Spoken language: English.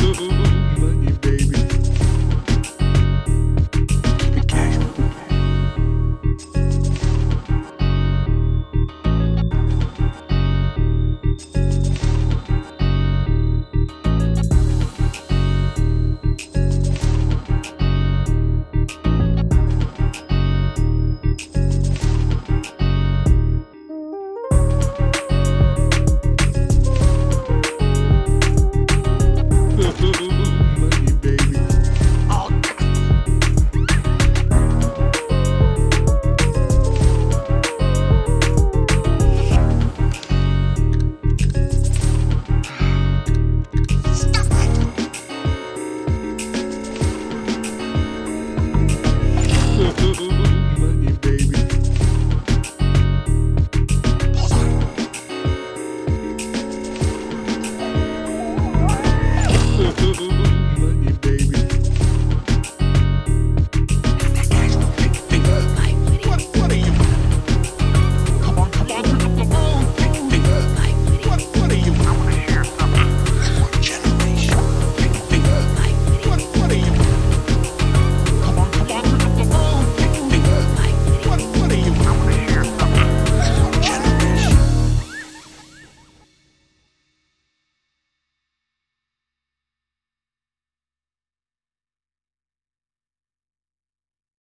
Ooh.